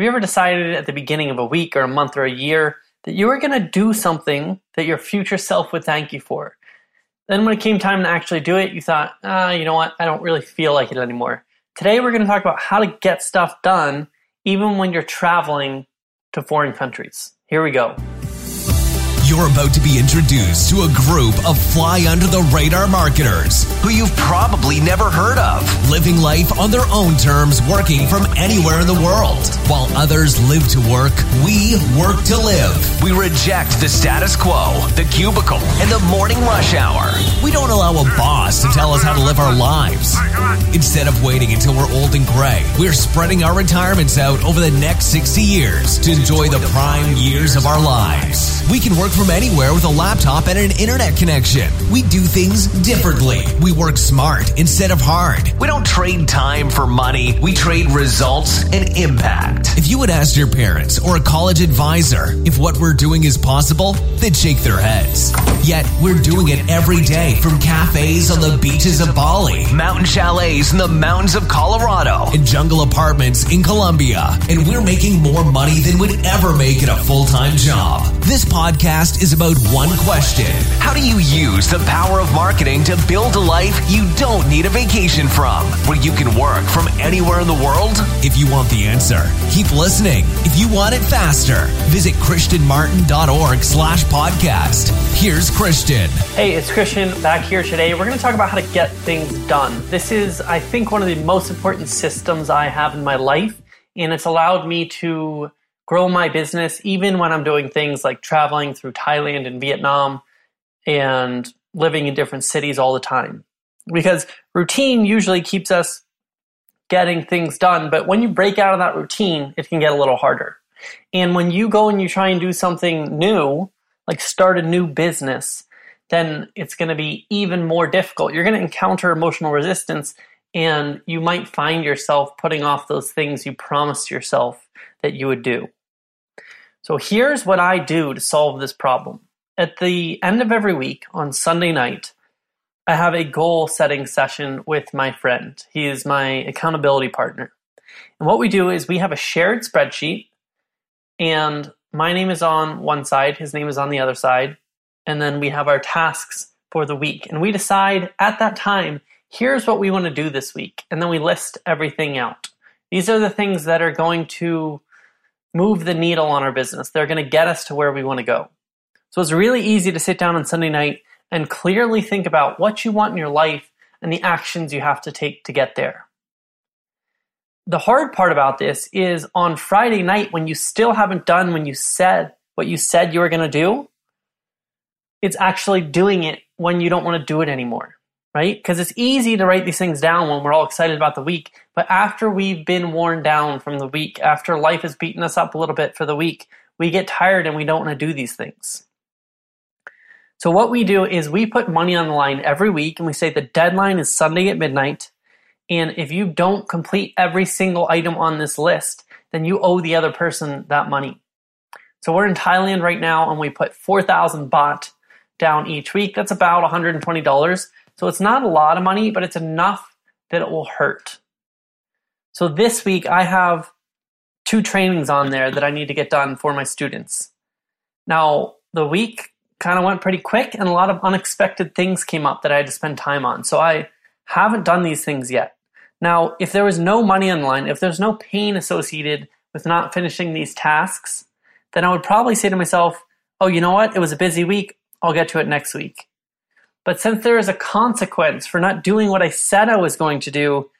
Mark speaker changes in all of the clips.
Speaker 1: Have you ever decided at the beginning of a week or a month or a year that you were going to do something that your future self would thank you for? Then when it came time to actually do it, you thought, ah, you know what? I don't really feel like it anymore. Today we're going to talk about how to get stuff done even when you're traveling to foreign countries. Here we go.
Speaker 2: You're about to be introduced to a group of fly under the radar marketers
Speaker 3: who you've probably never heard of.
Speaker 2: living life on their own terms, working from anywhere in the world. While others live to work, we work to live.
Speaker 3: We reject the status quo, the cubicle, and the morning rush hour.
Speaker 2: We don't allow a boss to tell us how to live our lives. Instead of waiting until we're old and gray, we're spreading our retirements out over the next 60 years to enjoy the prime years of our lives. We can work from anywhere with a laptop and an internet connection. We do things differently. We work smart instead of hard.
Speaker 3: We don't trade time for money, we trade results and impact.
Speaker 2: If you would ask your parents or a college advisor if what we're doing is possible, they'd shake their heads. Yet, we're doing it every day from cafes on the beaches of Bali
Speaker 3: Mountain chalets in the mountains of Colorado.
Speaker 2: and jungle apartments in Colombia. And we're making more money than we'd ever make in a full time job. This podcast is about one question.
Speaker 3: How do you use the power of marketing to build a life you don't need a vacation from, where you can work from anywhere in the world?
Speaker 2: If you want the answer, keep listening. If you want it faster, visit christianmartin.org slash podcast. Here's Christian.
Speaker 1: Hey, it's Christian back here today. We're going to talk about how to get things done. This is, I think, one of the most important systems I have in my life, and it's allowed me to grow my business even when I'm doing things like traveling through Thailand and Vietnam and living in different cities all the time. Because routine usually keeps us getting things done, but when you break out of that routine, it can get a little harder. And when you go and you try and do something new, like start a new business, then it's going to be even more difficult. You're going to encounter emotional resistance and you might find yourself putting off those things you promised yourself that you would do. So here's what I do to solve this problem. At the end of every week on Sunday night, I have a goal setting session with my friend. He is my accountability partner. And what we do is we have a shared spreadsheet, and my name is on one side, his name is on the other side, and then we have our tasks for the week. And we decide at that time, here's what we want to do this week. And then we list everything out. These are the things that are going to move the needle on our business. They're going to get us to where we want to go. So it's really easy to sit down on Sunday night and clearly think about what you want in your life and the actions you have to take to get there. The hard part about this is on Friday night when you still haven't done when you said what you said you were going to do, it's actually doing it when you don't want to do it anymore, right? Because it's easy to write these things down when we're all excited about the week, but after we've been worn down from the week, after life has beaten us up a little bit for the week, we get tired and we don't want to do these things. So what we do is we put money on the line every week and we say the deadline is Sunday at midnight. And if you don't complete every single item on this list, then you owe the other person that money. So we're in Thailand right now and we put 4,000 baht down each week. That's about $120. So it's not a lot of money, but it's enough that it will hurt. So this week I have two trainings on there that I need to get done for my students. Now, the week kind of went pretty quick and a lot of unexpected things came up that I had to spend time on. So I haven't done these things yet. Now, if there was no money on the line, if there's no pain associated with not finishing these tasks, then I would probably say to myself, oh, you know what? It was a busy week. I'll get to it next week. But since there is a consequence for not doing what I said I was going to do,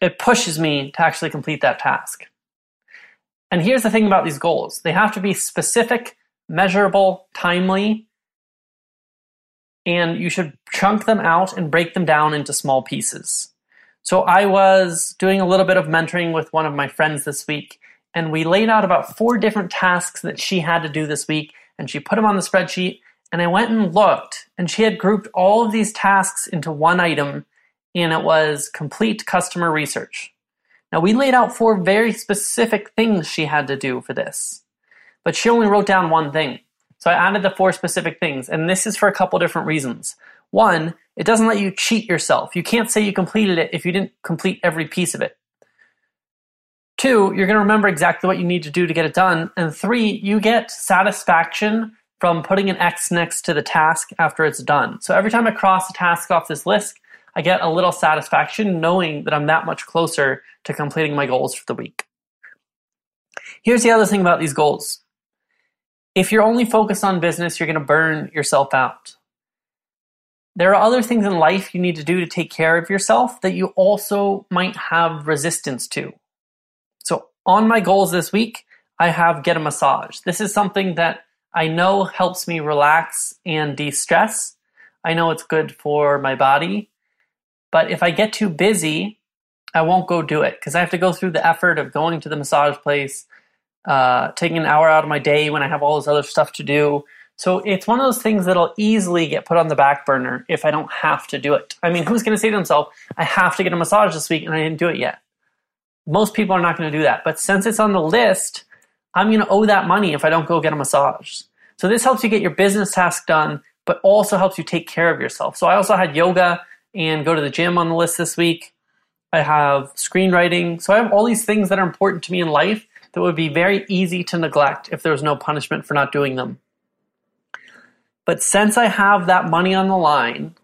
Speaker 1: it pushes me to actually complete that task. And here's the thing about these goals they have to be specific, measurable, timely, and you should chunk them out and break them down into small pieces. So I was doing a little bit of mentoring with one of my friends this week, and we laid out about four different tasks that she had to do this week, and she put them on the spreadsheet. And I went and looked, and she had grouped all of these tasks into one item, and it was complete customer research. Now, we laid out four very specific things she had to do for this, but she only wrote down one thing. So I added the four specific things, and this is for a couple different reasons. One, it doesn't let you cheat yourself. You can't say you completed it if you didn't complete every piece of it. Two, you're going to remember exactly what you need to do to get it done. And three, you get satisfaction from putting an X next to the task after it's done. So every time I cross a task off this list, I get a little satisfaction knowing that I'm that much closer to completing my goals for the week. Here's the other thing about these goals. If you're only focused on business, you're going to burn yourself out. There are other things in life you need to do to take care of yourself that you also might have resistance to. So, on my goals this week, I have get a massage. This is something that I know helps me relax and de stress. I know it's good for my body. But if I get too busy, I won't go do it because I have to go through the effort of going to the massage place, uh, taking an hour out of my day when I have all this other stuff to do. So it's one of those things that'll easily get put on the back burner if I don't have to do it. I mean, who's going to say to himself, I have to get a massage this week and I didn't do it yet? Most people are not going to do that. But since it's on the list, I'm going to owe that money if I don't go get a massage. So this helps you get your business task done, but also helps you take care of yourself. So I also had yoga and go to the gym on the list this week. I have screenwriting. So I have all these things that are important to me in life that would be very easy to neglect if there was no punishment for not doing them. But since I have that money on the line,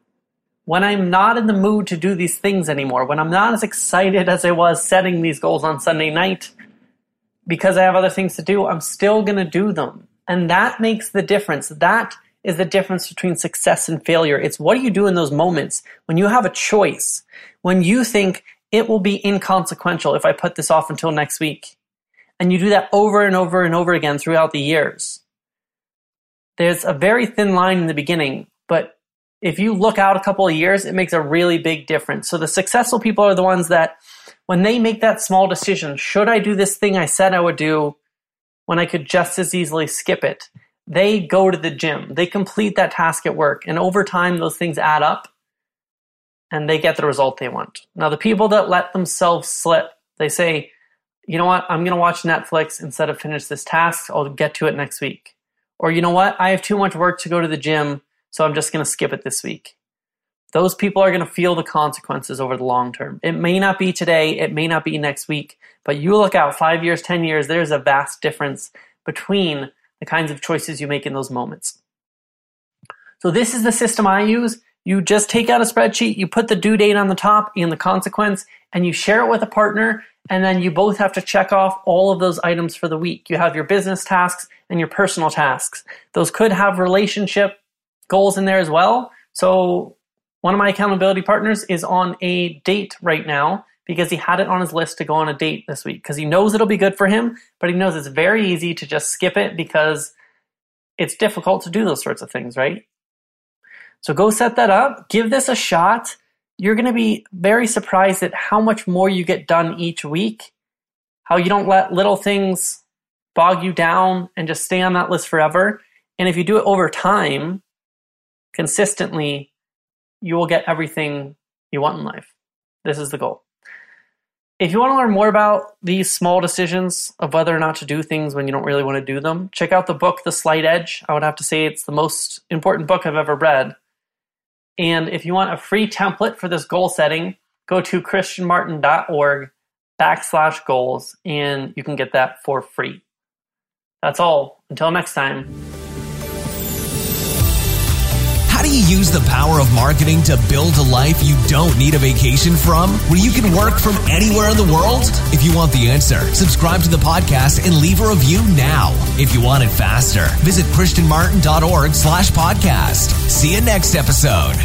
Speaker 1: when I'm not in the mood to do these things anymore, when I'm not as excited as I was setting these goals on Sunday night, because I have other things to do, I'm still going to do them. And that makes the difference. That is the difference between success and failure. It's what do you do in those moments when you have a choice, when you think it will be inconsequential if I put this off until next week. And you do that over and over and over again throughout the years. There's a very thin line in the beginning, but if you look out a couple of years, it makes a really big difference. So the successful people are the ones that when they make that small decision, should I do this thing I said I would do when I could just as easily skip it? They go to the gym, they complete that task at work, and over time, those things add up and they get the result they want. Now, the people that let themselves slip, they say, you know what, I'm going to watch Netflix instead of finish this task. I'll get to it next week. Or, you know what, I have too much work to go to the gym, so I'm just going to skip it this week. Those people are going to feel the consequences over the long term. It may not be today, it may not be next week, but you look out five years, 10 years, there's a vast difference between the kinds of choices you make in those moments. So, this is the system I use. You just take out a spreadsheet, you put the due date on the top and the consequence, and you share it with a partner, and then you both have to check off all of those items for the week. You have your business tasks and your personal tasks. Those could have relationship goals in there as well. So, one of my accountability partners is on a date right now because he had it on his list to go on a date this week because he knows it'll be good for him, but he knows it's very easy to just skip it because it's difficult to do those sorts of things, right? So go set that up, give this a shot. You're going to be very surprised at how much more you get done each week, how you don't let little things bog you down and just stay on that list forever. And if you do it over time, consistently, you will get everything you want in life. This is the goal. If you want to learn more about these small decisions of whether or not to do things when you don't really want to do them, check out the book, The Slight Edge. I would have to say it's the most important book I've ever read. And if you want a free template for this goal setting, go to christianmartin.org backslash goals and you can get that for free. That's all. Until next time.
Speaker 2: How do you use the power of marketing to build a life you don't need a vacation from, where you can work from anywhere in the world? If you want the answer, subscribe to the podcast and leave a review now. If you want it faster, visit christianmartin.org slash podcast. See you next episode.